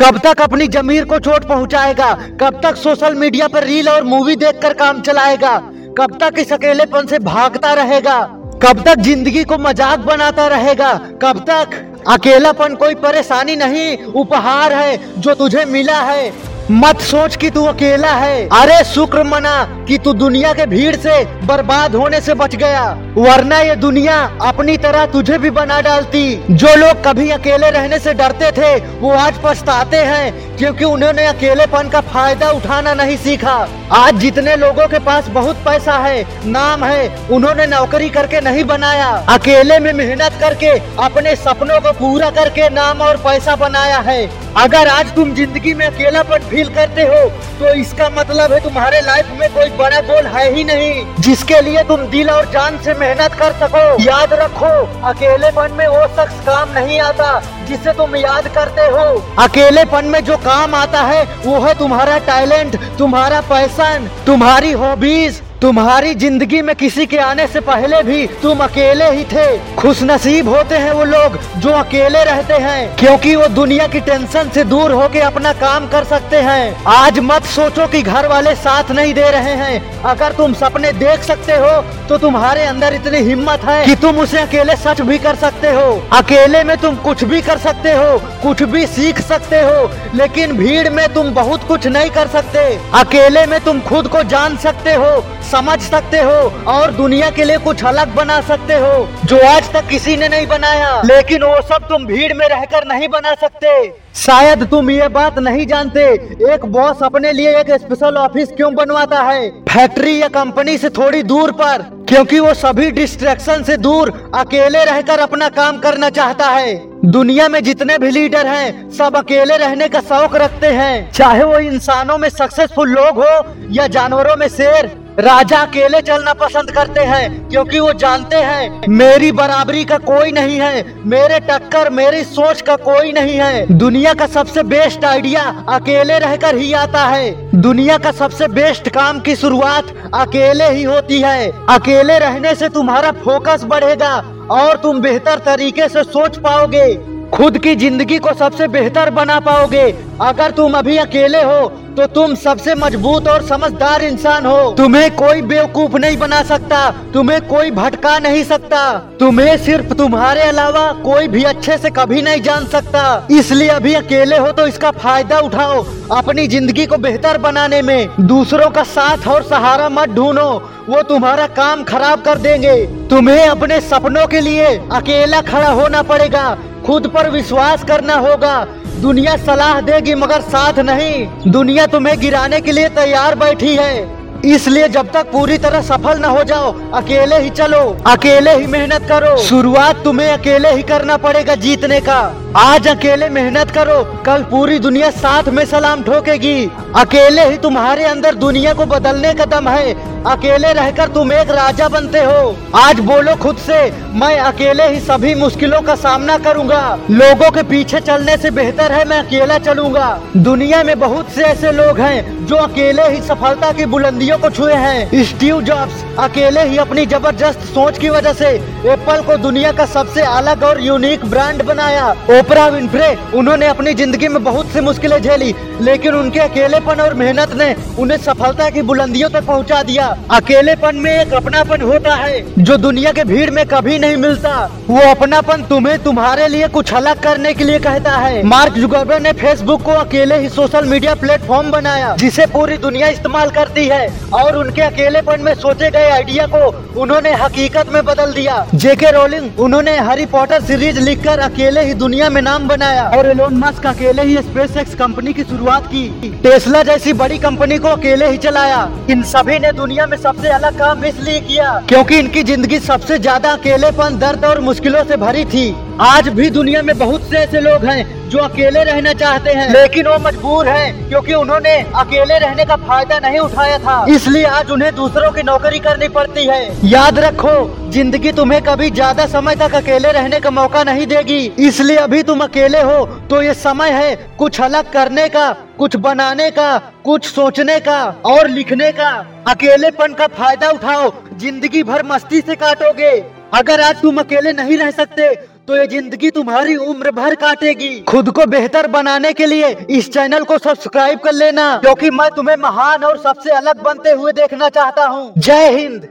कब तक अपनी जमीर को चोट पहुंचाएगा? कब तक सोशल मीडिया पर रील और मूवी देखकर काम चलाएगा? कब तक इस अकेलेपन से भागता रहेगा? कब तक ज़िंदगी को मज़ाक बनाता रहेगा? कब तक अकेलापन कोई परेशानी नहीं, उपहार है जो तुझे मिला है। मत सोच कि तू अकेला है। अरे शुक्र मना कि तू दुनिया के भीड़ से बर्बाद होने से बच गया। वरना ये दुनिया अपनी तरह तुझे भी बना डालती। जो लोग कभी अकेले रहने से डरते थे, वो आज पछताते हैं क्योंकि उन्होंने अकेलेपन का फ़ायदा उठाना नहीं सीखा। आज जितने लोगों के पास बहुत पैसा है, नाम है, उन्होंने नौकरी करके नहीं बनाया। अकेले में मेहनत करके, अपने सपनों को पूरा करके नाम और पैसा बनाया है। अगर आज तुम ज़िंदगी में अकेलापन फील करते हो तो इसका मतलब है तुम्हारे लाइफ में कोई बड़ा गोल है ही नहीं, जिसके लिए तुम दिल और जान से मेहनत कर सको। याद रखो, अकेलेपन में वो शख्स काम नहीं आता जिसे तुम याद करते हो। अकेलेपन में जो काम आता है, वो है तुम्हारा टैलेंट, तुम्हारा पैसन तुम्हारी हॉबीज। तुम्हारी ज़िंदगी में किसी के आने से पहले भी तुम अकेले ही थे। खुश नसीब होते हैं वो लोग जो अकेले रहते हैं, क्योंकि वो दुनिया की टेंशन से दूर होके अपना काम कर सकते हैं। आज मत सोचो कि घर वाले साथ नहीं दे रहे हैं। अगर तुम सपने देख सकते हो तो तुम्हारे अंदर इतनी हिम्मत है कि तुम उसे अकेले सच भी कर सकते हो। अकेले में तुम कुछ भी कर सकते हो, कुछ भी सीख सकते हो, लेकिन भीड़ में तुम बहुत कुछ नहीं कर सकते। अकेले में तुम खुद को जान सकते हो समझ सकते हो और दुनिया के लिए कुछ अलग बना सकते हो, जो आज तक किसी ने नहीं बनाया। लेकिन वो सब तुम भीड़ में रहकर नहीं बना सकते। शायद तुम ये बात नहीं जानते, एक बॉस अपने लिए एक स्पेशल ऑफ़िस क्यों बनवाता है? फैक्ट्री या कंपनी से थोड़ी दूर पर, क्योंकि वो सभी डिस्ट्रैक्शन से दूर, अकेले रहकर अपना काम करना चाहता है। दुनिया में जितने भी लीडर हैं, सब अकेले रहने का शौक रखते हैं। चाहे वो इंसानों में सक्सेसफुल लोग हो या जानवरों में शेर राजा अकेले चलना पसंद करते हैं, क्योंकि वो जानते हैं, मेरी बराबरी का कोई नहीं है, मेरे टक्कर, मेरी सोच का कोई नहीं है। दुनिया का सबसे बेस्ट आइडिया अकेले रहकर ही आता है। दुनिया का सबसे बेस्ट काम की शुरुआत अकेले ही होती है। अकेले रहने से तुम्हारा फोकस बढ़ेगा और तुम बेहतर तरीके से सोच पाओगे। खुद की ज़िंदगी को सबसे बेहतर बना पाओगे। अगर तुम अभी अकेले हो तो तुम सबसे मज़बूत और समझदार इंसान हो। तुम्हें कोई बेवकूफ़ नहीं बना सकता, तुम्हें कोई भटका नहीं सकता। तुम्हें सिर्फ़ तुम्हारे अलावा कोई भी अच्छे से कभी नहीं जान सकता। इसलिए अभी अकेले हो तो इसका फ़ायदा उठाओ, अपनी ज़िंदगी को बेहतर बनाने में। दूसरों का साथ और सहारा मत ढूंढो, वो तुम्हारा काम खराब कर देंगे। तुम्हें अपने सपनों के लिए अकेला खड़ा होना पड़ेगा। खुद पर विश्वास करना होगा। दुनिया सलाह देगी, मगर साथ नहीं। दुनिया तुम्हें गिराने के लिए तैयार बैठी है। इसलिए जब तक पूरी तरह सफल न हो जाओ, अकेले ही चलो, अकेले ही मेहनत करो। शुरुआत तुम्हें अकेले ही करना पड़ेगा जीतने का। आज अकेले मेहनत करो, कल पूरी दुनिया साथ में सलाम ठोकेगी। अकेले ही तुम्हारे अंदर दुनिया को बदलने का दम है। अकेले रहकर तुम एक राजा बनते हो। आज बोलो खुद से, मैं अकेले ही सभी मुश्किलों का सामना करूँगा। लोगों के पीछे चलने से बेहतर है, मैं अकेला चलूँगा। दुनिया में बहुत से ऐसे लोग हैं, जो अकेले ही सफलता की बुलंदियों को छुए हैं। स्टीव जॉब्स अकेले ही अपनी ज़बरदस्त सोच की वजह से एप्पल को दुनिया का सबसे अलग और यूनिक ब्रांड बनाया। ओपरा विनफ्रे उन्होंने अपनी ज़िंदगी में बहुत सी मुश्किलें झेली, लेकिन उनके अकेलेपन और मेहनत ने उन्हें सफलता की बुलंदियों तक पहुँचा दिया। अकेलेपन में एक अपनापन होता है, जो दुनिया के भीड़ में कभी नहीं मिलता। वो अपनापन तुम्हें तुम्हारे लिए कुछ अलग करने के लिए कहता है। मार्क जुगरबर्ग ने फेसबुक को अकेले ही सोशल मीडिया प्लेटफॉर्म बनाया, जिसे पूरी दुनिया इस्तेमाल करती है, और उनके अकेलेपन में सोचे गए आइडिया को उन्होंने हकीकत में बदल दिया। जेके रोलिंग, उन्होंने हैरी पॉटर सीरीज़ लिखकर अकेले ही दुनिया में नाम बनाया। और एलोन मस्क अकेले ही स्पेस एक्स कंपनी की शुरुआत की। टेस्ला जैसी बड़ी कंपनी को अकेले ही चलाया। इन सभी ने दुनिया में सबसे अलग काम इसलिए किया, क्योंकि इनकी ज़िंदगी सबसे ज़्यादा अकेलेपन, दर्द और मुश्किलों से भरी थी। आज भी दुनिया में बहुत से ऐसे लोग हैं जो अकेले रहना चाहते हैं। लेकिन वो मजबूर हैं क्योंकि उन्होंने अकेले रहने का फ़ायदा नहीं उठाया था। इसलिए आज उन्हें दूसरों की नौकरी करनी पड़ती है। याद रखो, ज़िंदगी तुम्हें कभी ज़्यादा समय तक अकेले रहने का मौका नहीं देगी। इसलिए अभी तुम अकेले हो तो ये समय है कुछ अलग करने का, कुछ बनाने का, कुछ सोचने का और लिखने का। अकेलेपन का फ़ायदा उठाओ, ज़िंदगी भर मस्ती से काटोगे। अगर आज तुम अकेले नहीं रह सकते तो ये ज़िंदगी तुम्हारी उम्र भर काटेगी। खुद को बेहतर बनाने के लिए इस चैनल को सब्सक्राइब कर लेना, क्योंकि मैं तुम्हें महान और सबसे अलग बनते हुए देखना चाहता हूँ। जय हिंद।